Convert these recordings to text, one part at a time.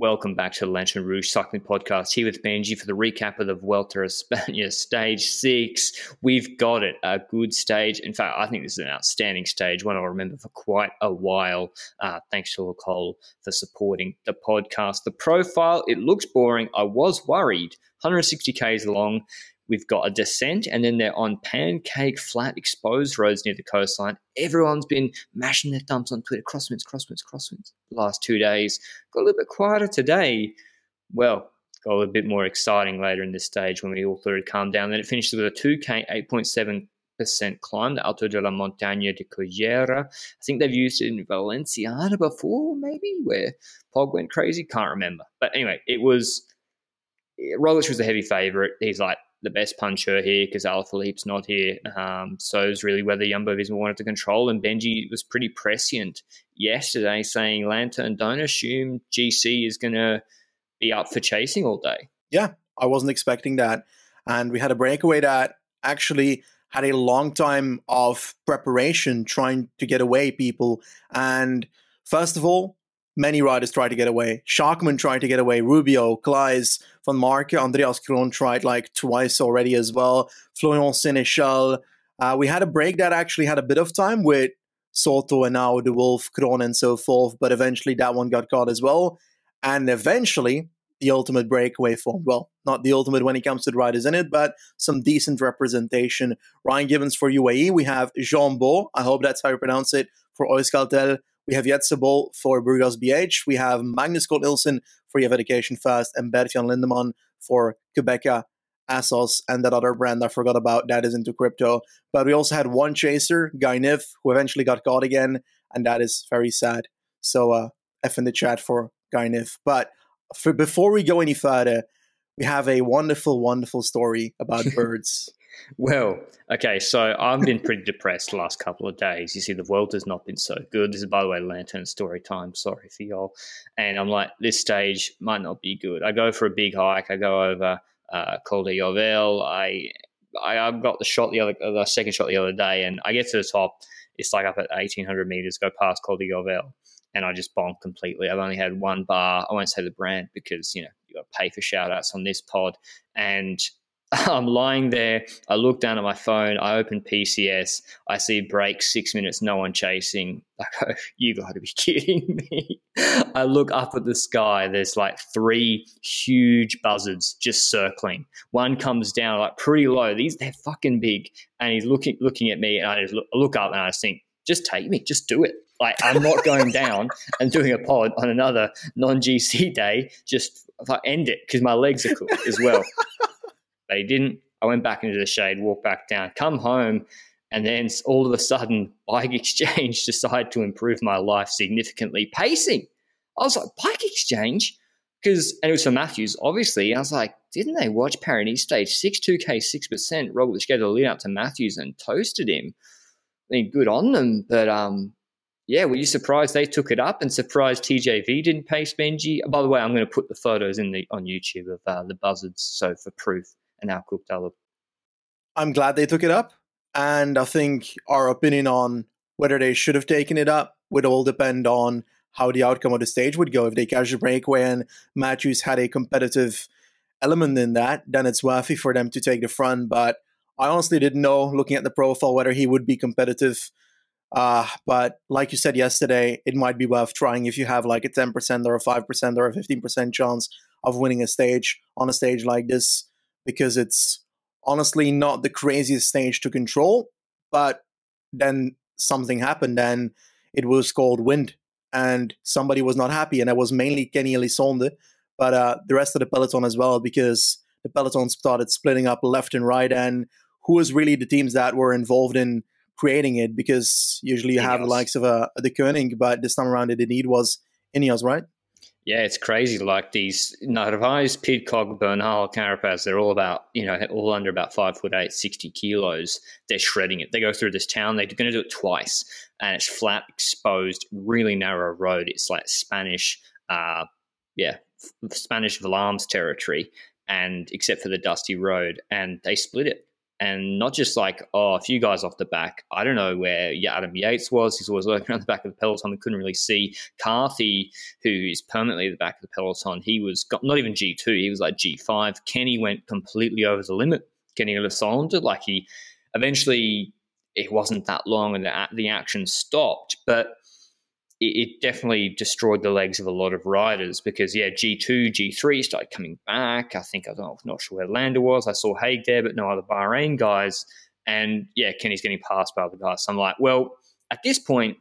Welcome back to the Lanterne Rouge Cycling Podcast. Here with Benji for the recap of the Vuelta a España Stage 6. We've got it, a good stage. In fact, I think this is an outstanding stage, one I'll remember for quite a while. Uh, thanks to Le Col for supporting the podcast. The profile, it looks boring. I was worried. 160 Ks long. We've got a descent, and then they're on pancake flat exposed roads near the coastline. Everyone's been mashing their thumbs on Twitter. Crosswinds, crosswinds, crosswinds. The last two days got a little bit quieter today. Well, got a little bit more exciting later in this stage when we all thought it'd calm down. Then it finishes with a 2K 8.7 percent climb, the Alto de la Montaña de Cullera. I think they've used it in Valenciana before, maybe, where Pog went crazy. Can't remember. But anyway, it was. Roglic was a heavy favourite. He's like the best puncher here because Alaphilippe's not here. Um, so it's really whether Jumbo Visma wanted to control. And Benji was pretty prescient yesterday, saying Lanterne, don't assume GC is going to be up for chasing all day. Yeah, I wasn't expecting that. And we had a breakaway that actually had a long time of preparation trying to get away people. And first of all, many riders tried to get away. Schachmann tried to get away. Rubio, Klaes, Van Marke, Andreas Kron tried like twice already as well. Florian Sénéchal. Uh, we had a break that actually had a bit of time with Soto and now De Wolf, Kron, and so forth, but eventually that one got caught as well. And eventually, the ultimate breakaway form. Well, not the ultimate when it comes to the riders in it, but some decent representation. Ryan Gibbons for UAE. We have Joan Bou. I hope that's how you pronounce it for Euskaltel. We have Jetse Bol for Burgos BH. We have Magnus Cort Nielsen for EF Education First and Bert-Jan Lindeman for Qhubeka Assos and that other brand I forgot about that is into crypto. But we also had one chaser, Guy Niv, who eventually got caught again, and that is very sad. So uh, F in the chat for Guy Niv. But for, before we go any further, we have a wonderful, wonderful story about birds. Well, okay, so I've been pretty depressed the last couple of days. You see, the world has not been so good. This is, by the way, Lantern story time. Sorry for y'all. And I'm like, this stage might not be good. I go for a big hike. I go over uh, Col de Jovel. I, I I got the shot the other, the second shot the other day, and I get to the top. It's like up at 1800 meters. Go past Col de Jovel, and I just bonk completely. I've only had one bar. I won't say the brand because you know you got to pay for shout outs on this pod, and I'm lying there. I look down at my phone. I open PCS. I see break six minutes, no one chasing. I go, you got to be kidding me. I look up at the sky. There's like three huge buzzards just circling. One comes down like pretty low. These they're fucking big, and he's looking looking at me. And I just look, look up and I just think, just take me, just do it. Like I'm not going down and doing a pod on another non GC day. Just end it because my legs are cooked as well. They didn't. I went back into the shade, walked back down, come home, and then all of a sudden, Bike Exchange decided to improve my life significantly. Pacing. I was like, Bike Exchange? Because, and it was for Matthews, obviously. I was like, didn't they watch Paris stage 6, 2K, 6%? Roglic gave the lead up to Matthews and toasted him. I mean, good on them. But um, yeah, were you surprised they took it up and surprised TJV didn't pace Benji? By the way, I'm going to put the photos in the on YouTube of uh, the buzzards, so for proof and look. I'm glad they took it up. And I think our opinion on whether they should have taken it up would all depend on how the outcome of the stage would go. If they catch a breakaway and Matthews had a competitive element in that, then it's worthy for them to take the front. But I honestly didn't know, looking at the profile, whether he would be competitive. Uh, but like you said yesterday, it might be worth trying if you have like a 10% or a 5% or a 15% chance of winning a stage on a stage like this because it's honestly not the craziest stage to control. But then something happened and it was called wind and somebody was not happy. And it was mainly Kenny Elissonde, but uh, the rest of the peloton as well, because the peloton started splitting up left and right. And who was really the teams that were involved in creating it because usually you Ineos. have the likes of uh, the Koenig, but this time around the need was Ineos, right? Yeah, it's crazy. Like these Narvaez, Pidcock, Bernal, Carapaz, they're all about, you know, all under about five foot eight, 60 kilos. They're shredding it. They go through this town. They're going to do it twice. And it's flat, exposed, really narrow road. It's like Spanish, uh, yeah, Spanish Valams territory. And except for the dusty road. And they split it and not just like oh a few guys off the back. I don't know where Adam Yates was. He's always lurking around the back of the peloton. We couldn't really see Carthy, who is permanently at the back of the peloton. He was not even G two. He was like G five. Kenny went completely over the limit. Kenny Elissonde, like he eventually it wasn't that long and the, the action stopped, but it, definitely destroyed the legs of a lot of riders because yeah, G two, G three started coming back. I think I don't know, not sure where Lander was. I saw Haig there, but no other Bahrain guys. And yeah, Kenny's getting passed by other guys. So I'm like, well, at this point,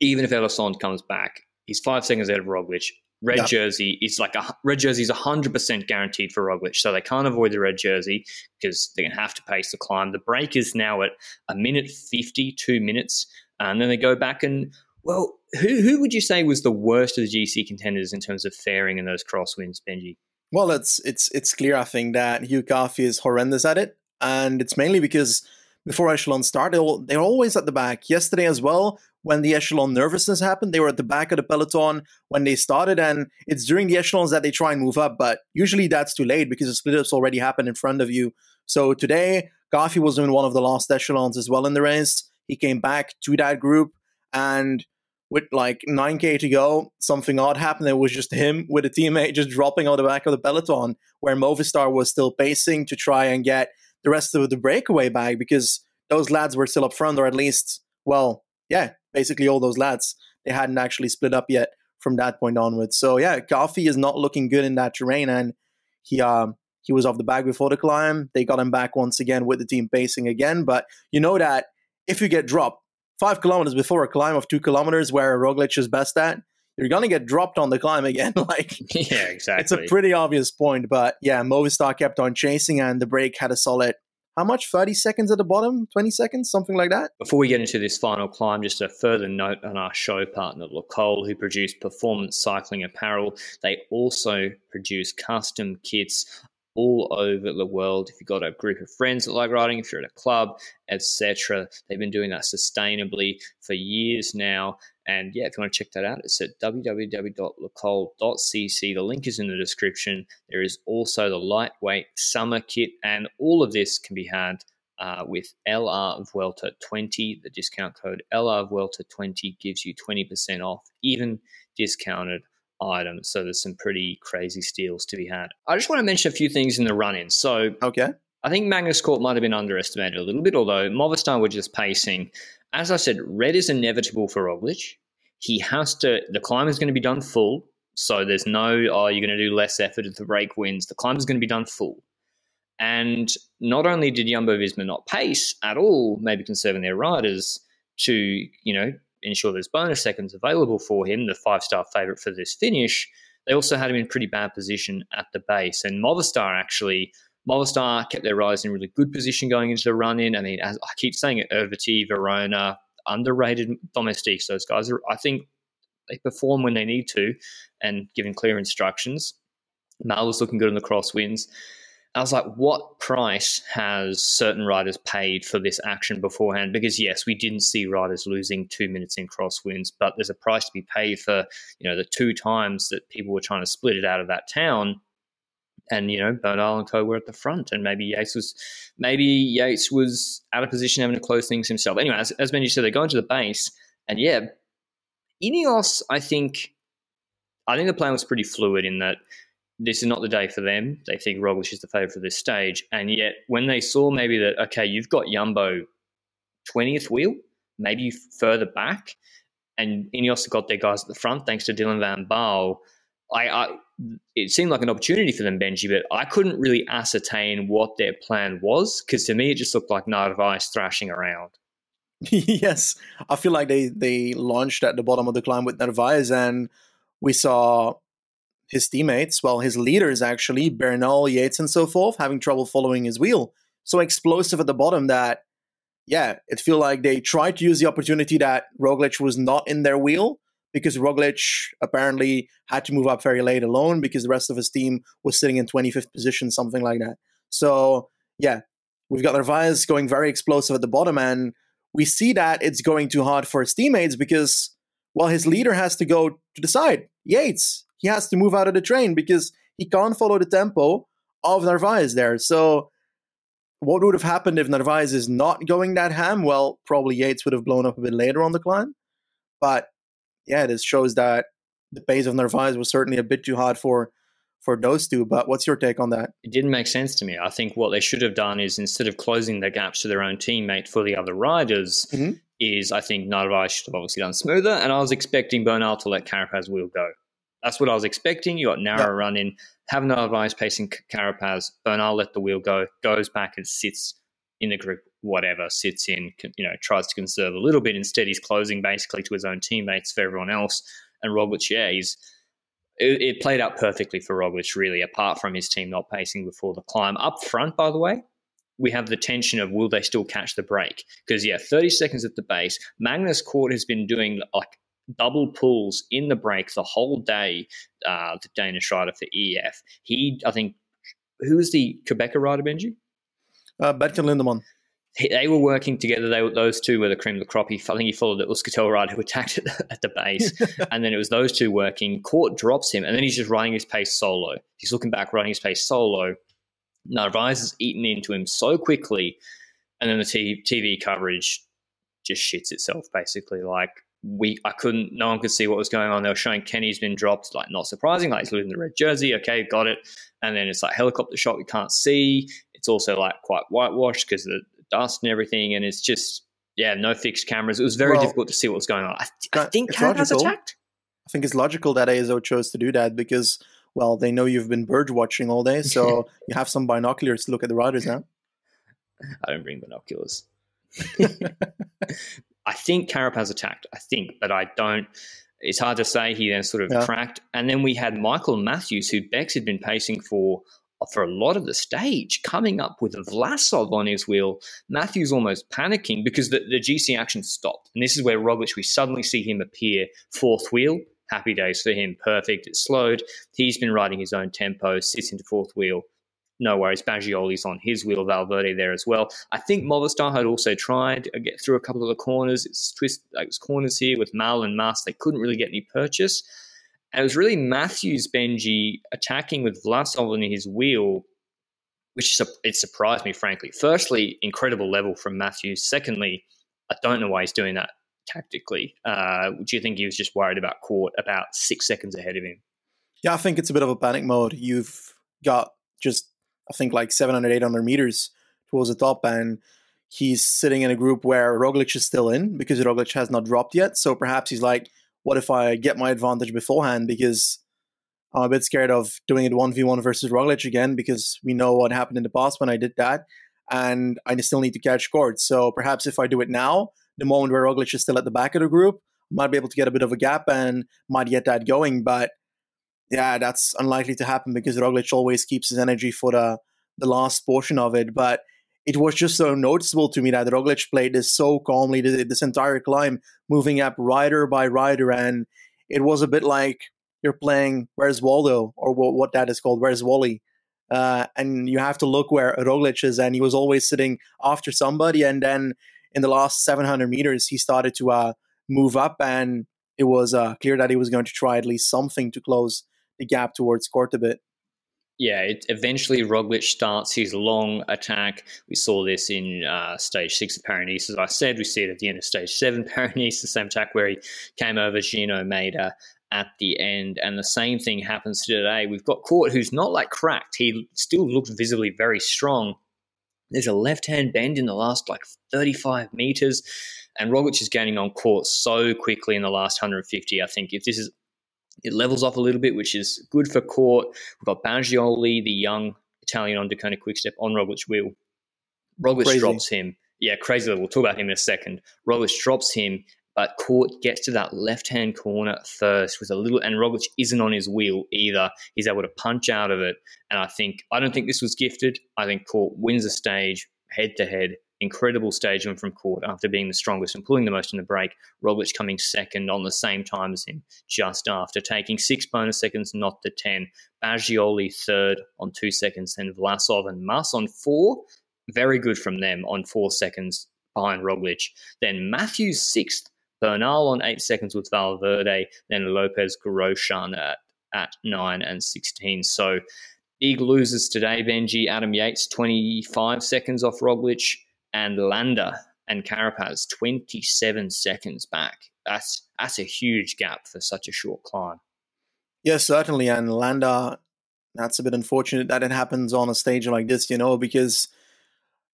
even if Elissonde comes back, he's five seconds ahead of Roglic. Red yep. jersey is like a red jersey is hundred percent guaranteed for Roglic, so they can't avoid the red jersey because they're gonna have to pace the climb. The break is now at a minute fifty, two minutes, and then they go back and well, who who would you say was the worst of the GC contenders in terms of faring in those crosswinds, Benji? Well, it's it's it's clear I think that Hugh Carthy is horrendous at it, and it's mainly because before Echelon start, they're always at the back. Yesterday as well, when the Echelon nervousness happened, they were at the back of the peloton when they started, and it's during the Echelons that they try and move up, but usually that's too late because the split ups already happened in front of you. So today, Carthy was in one of the last Echelons as well in the race. He came back to that group, and with like 9k to go, something odd happened. It was just him with a teammate just dropping on the back of the peloton, where Movistar was still pacing to try and get the rest of the breakaway back because those lads were still up front, or at least, well, yeah, basically all those lads. They hadn't actually split up yet from that point onwards. So yeah, Carthy is not looking good in that terrain, and he um he was off the back before the climb. They got him back once again with the team pacing again. But you know that if you get dropped, five kilometers before a climb of two kilometers where Roglic is best at, you're gonna get dropped on the climb again. like yeah, exactly. It's a pretty obvious point, but yeah, Movistar kept on chasing, and the break had a solid. How much? 30 seconds at the bottom? 20 seconds? Something like that? Before we get into this final climb, just a further note on our show partner, Le Col, who produce performance cycling apparel. They also produce custom kits all over the world. If you've got a group of friends that like riding, if you're at a club, etc., they've been doing that sustainably for years now. And yeah, if you want to check that out, it's at www.lecol.cc. The link is in the description. There is also the lightweight summer kit, and all of this can be had uh, with LR Vuelta 20. The discount code LR Vuelta 20 gives you 20% off, even discounted items. So there's some pretty crazy steals to be had. I just want to mention a few things in the run in. So, okay. I think Magnus Cort might have been underestimated a little bit, although Movistar were just pacing. As I said, red is inevitable for Roglic. He has to, the climb is going to be done full. So there's no, oh, you're going to do less effort if the break wins. The climb is going to be done full. And not only did Jumbo Visma not pace at all, maybe conserving their riders to, you know, ensure there's bonus seconds available for him, the five star favourite for this finish, they also had him in pretty bad position at the base. And Movistar actually, Movistar kept their riders in really good position going into the run in. I mean, as I keep saying it, Erviti, Verona, underrated domestics. Those guys are, I think, they perform when they need to and given clear instructions. Mal was looking good in the crosswinds. I was like, what price has certain riders paid for this action beforehand? Because yes, we didn't see riders losing two minutes in crosswinds, but there's a price to be paid for, you know, the two times that people were trying to split it out of that town. And you know, Bernal and Co were at the front, and maybe Yates was, maybe Yates was out of position having to close things himself. Anyway, as, as Benji said, they go into the base, and yeah, Ineos, I think, I think the plan was pretty fluid in that this is not the day for them. They think Roglic is the favourite for this stage. And yet, when they saw maybe that, okay, you've got Jumbo 20th wheel, maybe further back, and Ineos got their guys at the front thanks to Dylan Van Baarle, I, I, it seemed like an opportunity for them, Benji, but I couldn't really ascertain what their plan was because to me it just looked like Narvaez thrashing around. yes, I feel like they they launched at the bottom of the climb with Narvaez, and we saw his teammates, well, his leaders actually, Bernal, Yates, and so forth, having trouble following his wheel. So explosive at the bottom that yeah, it feel like they tried to use the opportunity that Roglic was not in their wheel because Roglic apparently had to move up very late alone because the rest of his team was sitting in 25th position, something like that. So, yeah, we've got Narvaez going very explosive at the bottom, and we see that it's going too hard for his teammates because, well, his leader has to go to the side. Yates, he has to move out of the train because he can't follow the tempo of Narvaez there. So, what would have happened if Narvaez is not going that ham? Well, probably Yates would have blown up a bit later on the climb. But yeah, this shows that the pace of Narvaez was certainly a bit too hard for for those two. But what's your take on that? It didn't make sense to me. I think what they should have done is instead of closing the gaps to their own teammate for the other riders, mm-hmm. is I think Narvaez should have obviously done smoother. And I was expecting Bernal to let Carapaz wheel go. That's what I was expecting. You got narrow yeah. run in, have Narvaez pacing Carapaz. Bernal let the wheel go, goes back and sits in the group, whatever, sits in, you know, tries to conserve a little bit. Instead, he's closing basically to his own teammates for everyone else. And Roglic, yeah, he's it, it, played out perfectly for Roglic, really, apart from his team not pacing before the climb. Up front, by the way, we have the tension of will they still catch the break? Because, yeah, 30 seconds at the base. Magnus Cort has been doing like double pulls in the break the whole day, uh, the Danish rider for EF. He, I think, who was the Qhubeka rider, Benji? Uh, Bertjan Lindeman they were working together. They were, those two were the cream of the crop. He, I think he followed the Euskaltel rider who attacked at the, at the base, and then it was those two working. Cort drops him, and then he's just riding his pace solo. He's looking back, riding his pace solo. Narvaez has eaten into him so quickly, and then the t- TV coverage just shits itself. Basically, like we, I couldn't. No one could see what was going on. They were showing Kenny's been dropped, like not surprising, like he's losing the red jersey. Okay, got it. And then it's like helicopter shot we can't see. It's also like quite whitewashed because the dust and everything, and it's just yeah, no fixed cameras. It was very well, difficult to see what was going on. I, I think Carapaz attacked. I think it's logical that ASO chose to do that because well, they know you've been bird watching all day, so you have some binoculars to look at the riders now. I don't bring binoculars. I think Carapaz attacked. I think, but I don't. It's hard to say. He then sort of yeah. cracked, and then we had Michael Matthews, who Bex had been pacing for for a lot of the stage, coming up with Vlasov on his wheel. Matthews almost panicking because the, the GC action stopped. And this is where Roglic, we suddenly see him appear fourth wheel. Happy days for him. Perfect. It slowed. He's been riding his own tempo, sits into fourth wheel. No worries. Bagioli's on his wheel. Valverde there as well. I think Movistar had also tried to get through a couple of the corners. It's twist like it's corners here with Mal and Mas. They couldn't really get any purchase. And it was really Matthews Benji attacking with Vlasov on his wheel, which it surprised me, frankly. Firstly, incredible level from Matthews. Secondly, I don't know why he's doing that tactically. Uh, do you think he was just worried about Cort about six seconds ahead of him? Yeah, I think it's a bit of a panic mode. You've got just, I think, like 700, 800 meters towards the top, and he's sitting in a group where Roglic is still in because Roglic has not dropped yet. So perhaps he's like, what if I get my advantage beforehand? Because I'm a bit scared of doing it 1v1 versus Roglic again because we know what happened in the past when I did that. And I still need to catch Cort. So perhaps if I do it now, the moment where Roglic is still at the back of the group, might be able to get a bit of a gap and might get that going. But yeah, that's unlikely to happen because Roglic always keeps his energy for the, the last portion of it. But it was just so noticeable to me that Roglic played this so calmly this entire climb, moving up rider by rider, and it was a bit like you're playing Where's Waldo or what that is called, Where's Wally, uh, and you have to look where Roglic is, and he was always sitting after somebody, and then in the last 700 meters he started to uh, move up, and it was uh, clear that he was going to try at least something to close the gap towards Cort a bit yeah, it, eventually Roglic starts his long attack. We saw this in uh, stage six of Paris as I said. We see it at the end of stage seven Paris, the same attack where he came over Gino Mäder at the end. And the same thing happens today. We've got Cort, who's not like cracked. He still looks visibly very strong. There's a left hand bend in the last like 35 meters. And Roglic is gaining on Cort so quickly in the last 150. I think if this is it levels off a little bit, which is good for Cort. We've got Bagioli, the young Italian on Deceuninck Quickstep on Roglic wheel. Roglic crazy. drops him. Yeah, crazy. We'll talk about him in a second. Roglic drops him, but Cort gets to that left hand corner first with a little, and Roglic isn't on his wheel either. He's able to punch out of it. And I think, I don't think this was gifted. I think Cort wins the stage head to head Incredible stage from Cort after being the strongest and pulling the most in the break. Roglic coming second on the same time as him, just after taking six bonus seconds, not the 10. Bagioli third on two seconds, then Vlasov and Mas on four. Very good from them on four seconds behind Roglic. Then Matthews sixth, Bernal on eight seconds with Valverde, then Lopez Grosjean at, at nine and 16. So big losers today, Benji. Adam Yates, 25 seconds off Roglic, and Landa and Carapaz, 27 seconds back. That's that's a huge gap for such a short climb. Yes, certainly. And Landa, that's a bit unfortunate that it happens on a stage like this, you know, because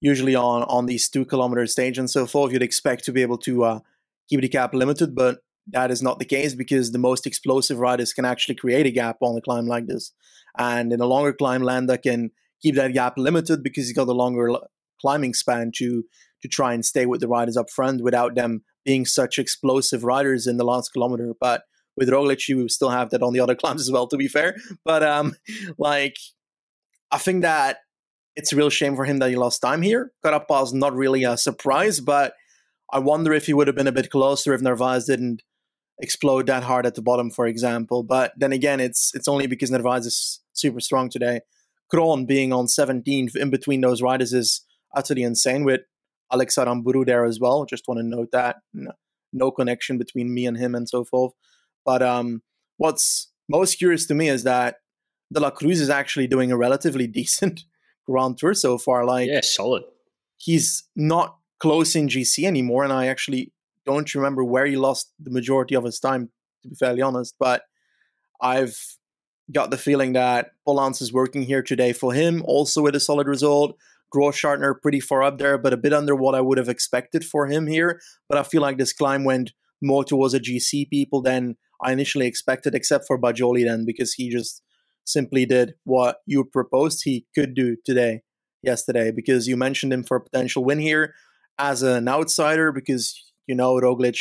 usually on on these two kilometer stage and so forth, you'd expect to be able to uh, keep the gap limited, but that is not the case because the most explosive riders can actually create a gap on a climb like this. And in a longer climb, Landa can keep that gap limited because he's got a longer climbing span to to try and stay with the riders up front without them being such explosive riders in the last kilometer. But with Roglic, you still have that on the other climbs as well, to be fair. But um, like, I think that it's a real shame for him that he lost time here. Carapaz not really a surprise, but I wonder if he would have been a bit closer if Narvaez didn't explode that hard at the bottom, for example. But then again, it's it's only because Narvaez is super strong today. Kron being on 17th in between those riders is utterly insane with Alex Aramburu there as well. Just want to note that. No, no connection between me and him and so forth. But um, what's most curious to me is that De La Cruz is actually doing a relatively decent Grand Tour so far. Like, yeah, solid. He's not close in GC anymore, and I actually don't remember where he lost the majority of his time, to be fairly honest. But I've got the feeling that Polanc is working here today for him, also with a solid result. Grosschartner pretty far up there, but a bit under what I would have expected for him here. But I feel like this climb went more towards a GC people than I initially expected, except for Bagioli then, because he just simply did what you proposed he could do today, yesterday, because you mentioned him for a potential win here as an outsider, because you know Roglic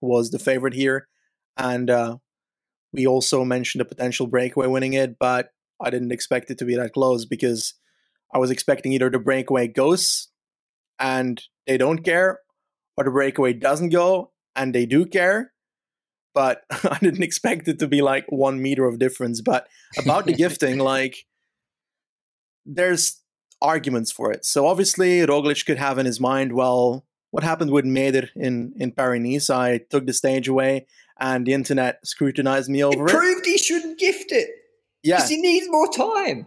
was the favorite here. And uh, we also mentioned a potential breakaway winning it, but I didn't expect it to be that close because I was expecting either the breakaway goes and they don't care, or the breakaway doesn't go and they do care. But I didn't expect it to be like one meter of difference. But about the gifting, like there's arguments for it. So obviously Roglic could have in his mind, well, what happened with Mäder in in Paris? I took the stage away, and the internet scrutinized me over it. Proved he shouldn't gift it. Yeah, because he needs more time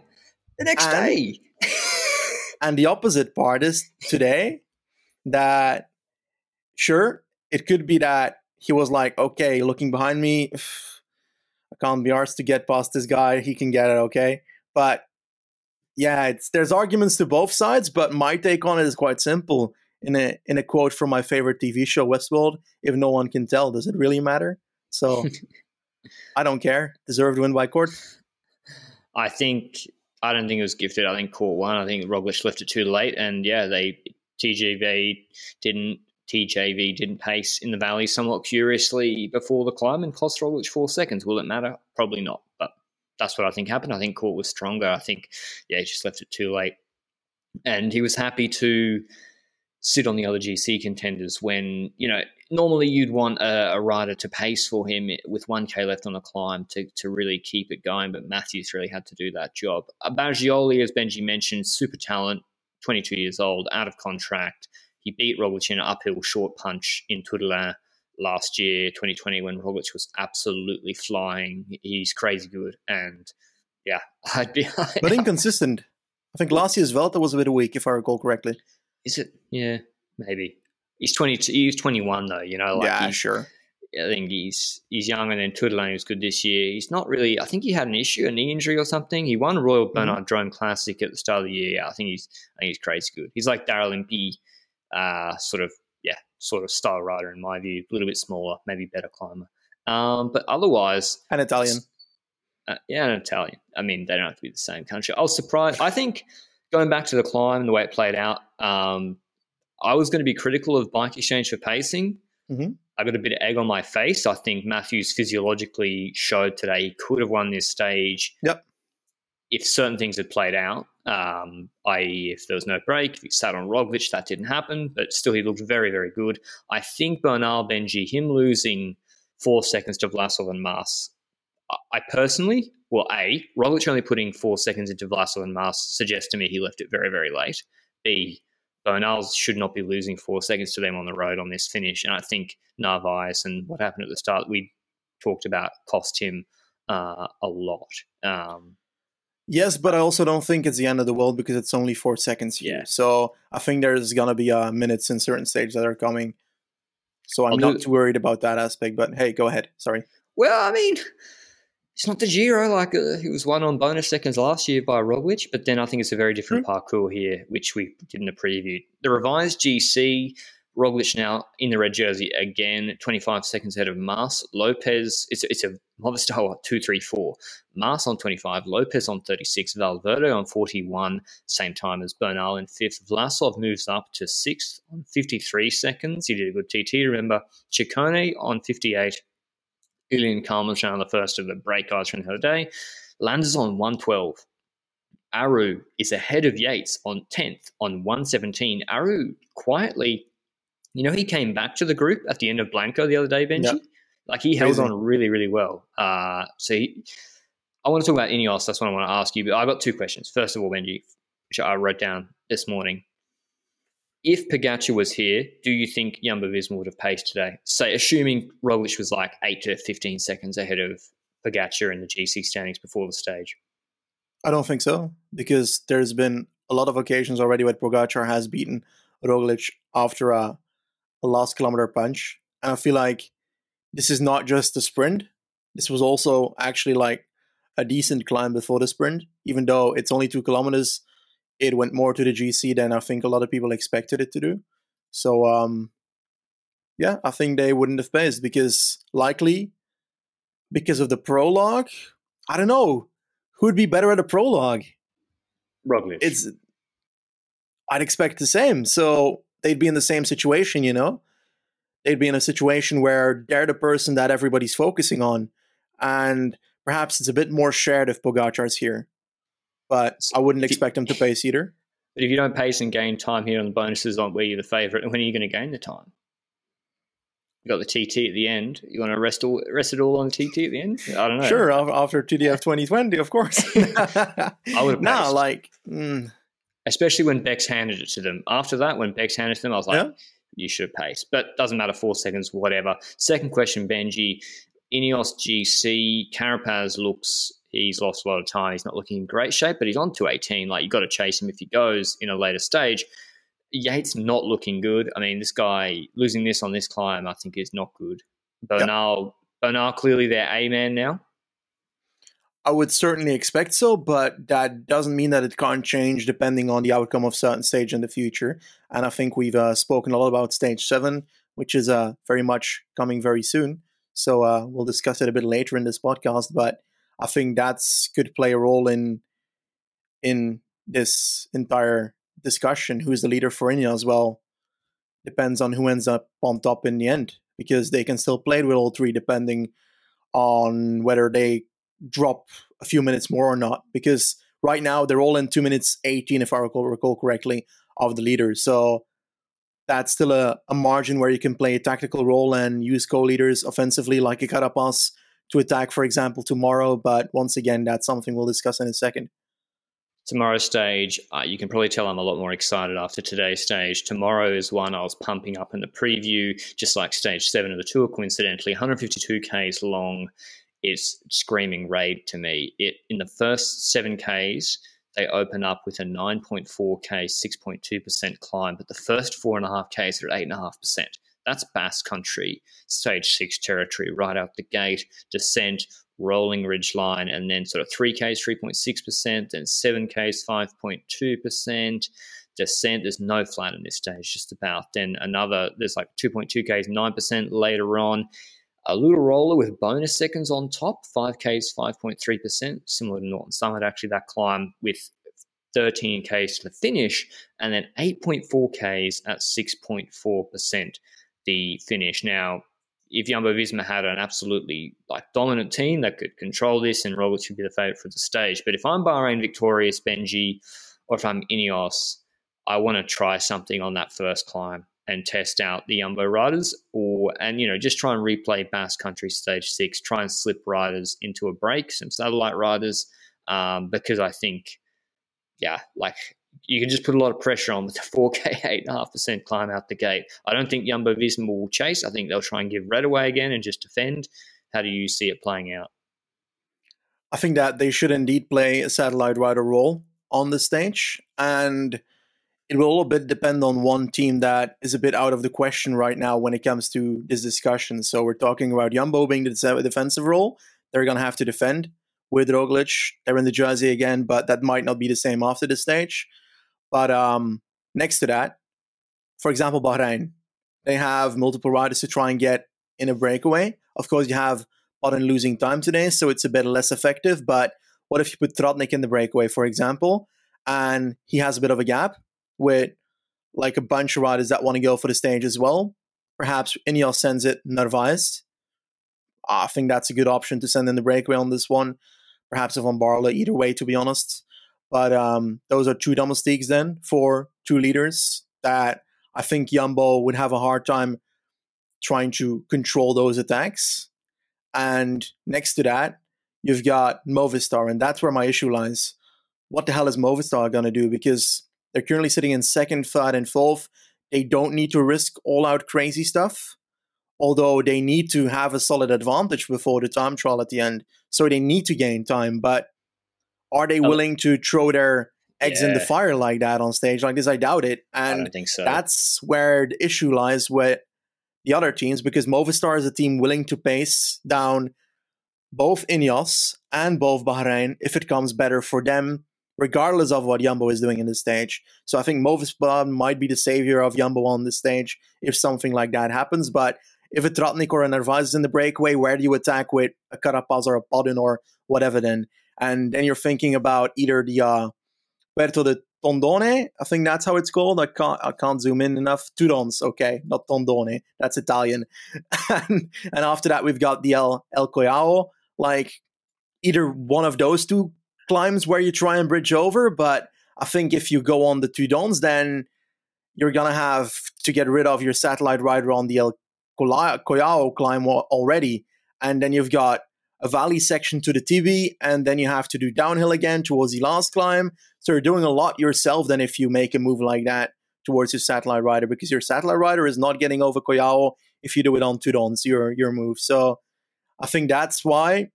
the next and, day. And the opposite part is today that sure it could be that he was like, okay, looking behind me, I can't be arsed to get past this guy. He can get it, okay, but yeah, it's there's arguments to both sides, but my take on it is quite simple. In a in a quote from my favorite TV show, Westworld, if no one can tell, does it really matter? So I don't care. Deserved win by Cort. I think I don't think it was gifted. I think Cort won. I think Roglic left it too late, and yeah, they TGV didn't TJV didn't pace in the valley somewhat curiously before the climb and cost Roglic four seconds. Will it matter? Probably not, but that's what I think happened. I think Cort was stronger. I think yeah, he just left it too late, and he was happy to sit on the other GC contenders when you know normally you'd want a, a, rider to pace for him with 1k left on a climb to, to really keep it going but matthews really had to do that job. Uh, Bagioli, as benji mentioned super talent 22 years old out of contract. He beat roglic in an uphill short punch in Tour de l'Ain last year 2020 when roglic was absolutely flying. He's crazy good and yeah i'd be but inconsistent. I think last year's Vuelta was a bit weak if i recall correctly. Is it? Yeah, maybe. He's twenty. He's twenty one though. You know, like yeah, sure. I think he's he's young, and then Tour de l'Ain was good this year. He's not really. I think he had an issue, a knee injury or something. He won Royal mm-hmm. Bernard Drôme Classic at the start of the year. I think he's. I think he's crazy good. He's like Daryl Impey, uh, sort of yeah, sort of style rider in my view. A little bit smaller, maybe better climber. Um, but otherwise, an Italian. Uh, yeah, an Italian. I mean, they don't have to be the same country. I was surprised. I think going back to the climb and the way it played out, um, I was going to be critical of Bike Exchange for pacing. Mm-hmm. I got a bit of egg on my face. I think Matthews physiologically showed today he could have won this stage. Yep. If certain things had played out, um, i.e., if there was no break, if he sat on Roglic, that didn't happen, but still he looked very, very good. I think Bernal Benji, him losing four seconds to Vlasov and Mas, I personally, well, A, Roglic only putting four seconds into Vlasov and Mas suggests to me he left it very, very late. B, Bernal should not be losing four seconds to them on the road on this finish. And I think Narvaez and what happened at the start we talked about cost him uh, a lot. Um, yes, but I also don't think it's the end of the world because it's only four seconds here. Yeah. So I think there's going to be uh, minutes in certain stages that are coming. So I'm I'll not do- too worried about that aspect. But hey, go ahead. Sorry. Well, I mean, it's not the Giro. Like uh, he was won on bonus seconds last year by Roglic, but then I think it's a very different mm. parcours here, which we did in the preview. The revised GC, Roglic now in the red jersey again, 25 seconds ahead of Mas. Lopez, it's, it's a style 2 3 4. Mas on 25, Lopez on 36, Valverde on 41, same time as Bernal in fifth. Vlasov moves up to sixth on 53 seconds. He did a good TT, remember. Ciccone on 58, Julian Kalmenshan, the first of the break guys from the other day, lands on 112. Aru is ahead of Yates on 10th on 117. Aru quietly, you know, he came back to the group at the end of Blanco the other day, Benji. Yep. Like he held on really, really well. Uh, so he, I want to talk about Ineos. That's what I want to ask you. But I've got two questions. First of all, Benji, which I wrote down this morning if Pogacar was here, do you think Jumbo Visma would have paced today? Say, assuming Roglic was like 8 to 15 seconds ahead of Pogacar in the GC standings before the stage? I don't think so, because there's been a lot of occasions already where Pogacar has beaten Roglic after a, a last kilometer punch. And I feel like this is not just a sprint. This was also actually like a decent climb before the sprint, even though it's only two kilometers it went more to the GC than I think a lot of people expected it to do. So um, yeah, I think they wouldn't have passed because likely because of the prologue. I don't know who'd be better at a prologue. Roglic. It's I'd expect the same. So they'd be in the same situation, you know. They'd be in a situation where they're the person that everybody's focusing on, and perhaps it's a bit more shared if Pogacar's here but I wouldn't expect him to pace either. But if you don't pace and gain time here on the bonuses on where you're the favourite, and when are you going to gain the time? You got the TT at the end. You want to rest all rest it all on TT at the end? I don't know. Sure, after TDF 2020, of course. I would. have No, like, mm. especially when Bex handed it to them. After that, when Bex handed it to them, I was like, yeah. you should pace. But doesn't matter, four seconds, whatever. Second question, Benji. Ineos GC Carapaz looks he's lost a lot of time. He's not looking in great shape, but he's on to 18. Like, you've got to chase him if he goes in a later stage. Yates not looking good. I mean, this guy losing this on this climb, I think, is not good. Bernal, yep. Bernal clearly their A man now. I would certainly expect so, but that doesn't mean that it can't change depending on the outcome of certain stage in the future. And I think we've uh, spoken a lot about stage seven, which is uh, very much coming very soon. So uh, we'll discuss it a bit later in this podcast. But I think that's could play a role in in this entire discussion. Who's the leader for Ineos as well? Depends on who ends up on top in the end, because they can still play it with all three depending on whether they drop a few minutes more or not. Because right now they're all in two minutes eighteen, if I recall, recall correctly, of the leaders. So that's still a, a margin where you can play a tactical role and use co-leaders offensively like a Carapaz to attack, for example, tomorrow. But once again, that's something we'll discuss in a second. Tomorrow's stage, uh, you can probably tell I'm a lot more excited after today's stage. Tomorrow is one I was pumping up in the preview, just like stage seven of the tour, coincidentally. 152 Ks long. It's screaming raid to me. It In the first seven Ks, they open up with a 9.4K, 6.2% climb, but the first four and a half Ks are at 8.5%. That's Basque Country, stage six territory, right out the gate, descent, rolling ridge line, and then sort of 3Ks, 3.6%, and 7Ks, 5.2%. Descent, there's no flat in this stage, just about. Then another, there's like 2.2Ks, 9% later on. A little roller with bonus seconds on top, 5Ks, 5.3%, similar to Norton Summit, actually, that climb with 13Ks to the finish, and then 8.4Ks at 6.4% the finish. Now, if Jumbo Visma had an absolutely like dominant team that could control this, and Roglic should be the favourite for the stage. But if I'm Bahrain victorious, Benji, or if I'm Ineos, I want to try something on that first climb and test out the Jumbo riders, or and you know just try and replay Basque Country Stage Six, try and slip riders into a break, some satellite riders, um, because I think, yeah, like you can just put a lot of pressure on with the 4K, 8.5% climb out the gate. I don't think Jumbo Visma will chase. I think they'll try and give red away again and just defend. How do you see it playing out? I think that they should indeed play a satellite rider role on the stage. And it will a bit depend on one team that is a bit out of the question right now when it comes to this discussion. So we're talking about Jumbo being the defensive role. They're going to have to defend with Roglic. They're in the jersey again, but that might not be the same after the stage. But um, next to that, for example, Bahrain, they have multiple riders to try and get in a breakaway. Of course, you have Button losing time today, so it's a bit less effective. But what if you put Tratnik in the breakaway, for example, and he has a bit of a gap with like a bunch of riders that want to go for the stage as well? Perhaps Ineos sends it Narvaez. I think that's a good option to send in the breakaway on this one. Perhaps Van Baarle, either way, to be honest. But um, those are two double domestiques then for two leaders that I think Jumbo would have a hard time trying to control those attacks. And next to that, you've got Movistar, and that's where my issue lies. What the hell is Movistar going to do? Because they're currently sitting in second, third, and fourth. They don't need to risk all out crazy stuff, although they need to have a solid advantage before the time trial at the end. So they need to gain time. But are they oh. willing to throw their eggs yeah. in the fire like that on stage like this? I doubt it. And I think so. that's where the issue lies with the other teams because Movistar is a team willing to pace down both Ineos and both Bahrain if it comes better for them, regardless of what Jumbo is doing in the stage. So I think Movistar might be the savior of Jumbo on the stage if something like that happens. But if a Tratnik or a Narvaez is in the breakaway, where do you attack with a Carapaz or a Padun or whatever then? And then you're thinking about either the uh, Puerto de Tondone, I think that's how it's called. I can't I can't zoom in enough. Tudons, okay, not Tondone, that's Italian. and, and after that, we've got the El El like either one of those two climbs where you try and bridge over. But I think if you go on the Tudons, then you're gonna have to get rid of your satellite rider on the El Collao climb already, and then you've got a valley section to the Tibi, and then you have to do downhill again towards the last climb. So you're doing a lot yourself than if you make a move like that towards your satellite rider, because your satellite rider is not getting over Collao if you do it on Tudons, your your move. So I think that's why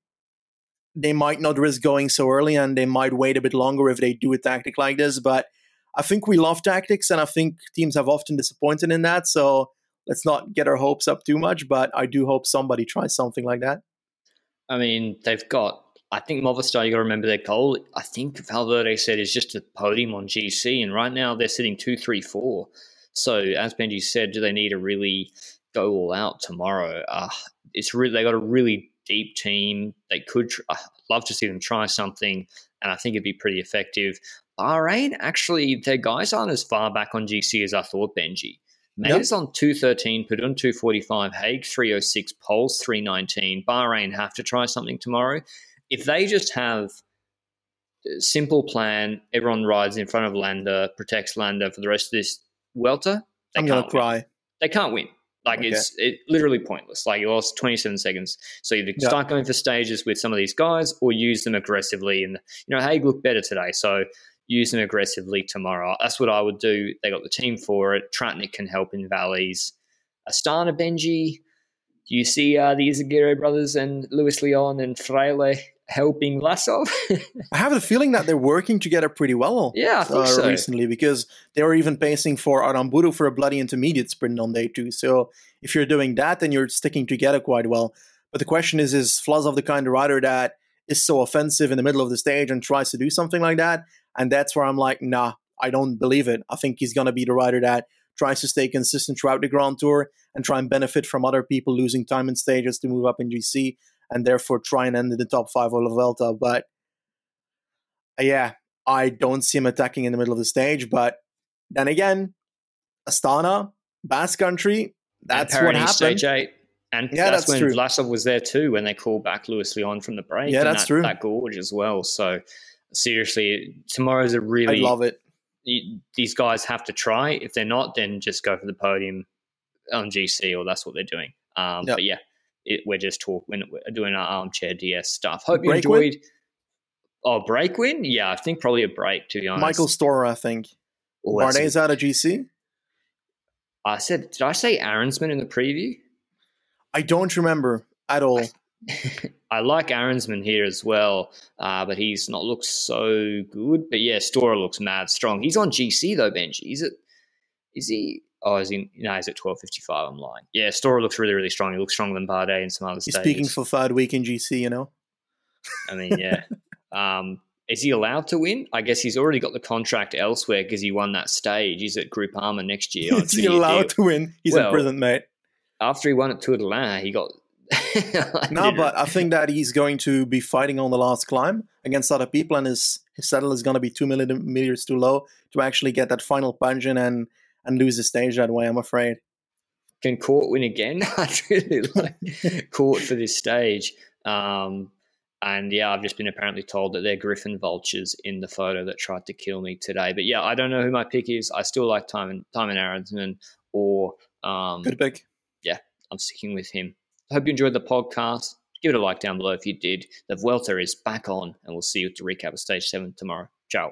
they might not risk going so early and they might wait a bit longer if they do a tactic like this. But I think we love tactics and I think teams have often disappointed in that. So let's not get our hopes up too much, but I do hope somebody tries something like that. I mean, they've got. I think Movistar. You got to remember their goal. I think Valverde said is just a podium on GC, and right now they're sitting two, three, four. So as Benji said, do they need to really go all out tomorrow? Uh, it's really they got a really deep team. They could tr- I'd love to see them try something, and I think it'd be pretty effective. Bahrain, actually, their guys aren't as far back on GC as I thought, Benji. Mays yep. on 213, Padun 245, Haig 306, Poels 319. Bahrain have to try something tomorrow. If they just have a simple plan, everyone rides in front of Landa, protects Landa for the rest of this Vuelta, they I'm gonna cry. They can't win. Like okay. it's it, literally pointless. Like you lost 27 seconds. So you yep. start going for stages with some of these guys or use them aggressively. And you know, Haig looked better today. So use them aggressively tomorrow. That's what I would do. They got the team for it. Tratnik can help in valleys. Astana Benji, do you see uh, the Izagirre brothers and Luis Leon and Fraile helping Vlasov? I have the feeling that they're working together pretty well. Yeah, I think uh, so. Recently, because they were even pacing for Aramburu for a bloody intermediate sprint on day two. So if you're doing that, then you're sticking together quite well. But the question is, is Vlasov the kind of rider that is so offensive in the middle of the stage and tries to do something like that? And that's where I'm like, nah, I don't believe it. I think he's going to be the rider that tries to stay consistent throughout the Grand Tour and try and benefit from other people losing time in stages to move up in GC and therefore try and end in the top five of La Vuelta. But yeah, I don't see him attacking in the middle of the stage. But then again, Astana, Basque Country, that's what happened. Stage eight. And yeah, that's, that's when true. Vlasov was there too when they called back Luis Leon from the break. Yeah, that's that, true. That gorge as well. So seriously, tomorrow's a really. I love it. these guys have to try. If they're not, then just go for the podium on GC, or that's what they're doing. Um, yep. But yeah, it, we're just talking, we're doing our armchair DS stuff. Hope you enjoyed. Win? Oh, break win? Yeah, I think probably a break, to be honest. Michael Storer, I think. Oh, Are they out of GC? I said, did I say Arensman in the preview? I don't remember at all. I like Arensman here as well, uh, but he's not looked so good. But yeah, Storer looks mad strong. He's on GC though, Benji. Is it? Is he? Oh, is he? No, he's at twelve fifty five. I'm lying. Yeah, Storer looks really, really strong. He looks stronger than Bardet and some other. He's stages. speaking for third week in GC. You know. I mean, yeah. um, is he allowed to win? I guess he's already got the contract elsewhere because he won that stage. He's at Groupama next year. is he allowed to win? He's well, in prison, mate. After he won at Tour de l'Ain, he got no, but I think that he's going to be fighting on the last climb against other people, and his his saddle is going to be two millimeters too low to actually get that final punch in and and lose the stage that way. I'm afraid. Can Cort win again? I'd really like Cort for this stage. Um, and yeah, I've just been apparently told that they're griffin vultures in the photo that tried to kill me today. But yeah, I don't know who my pick is. I still like Thymen Thymen Arensman or um, good pick. Yeah, I'm sticking with him. Hope you enjoyed the podcast. Give it a like down below if you did. The Vuelta is back on, and we'll see you to recap of stage seven tomorrow. Ciao.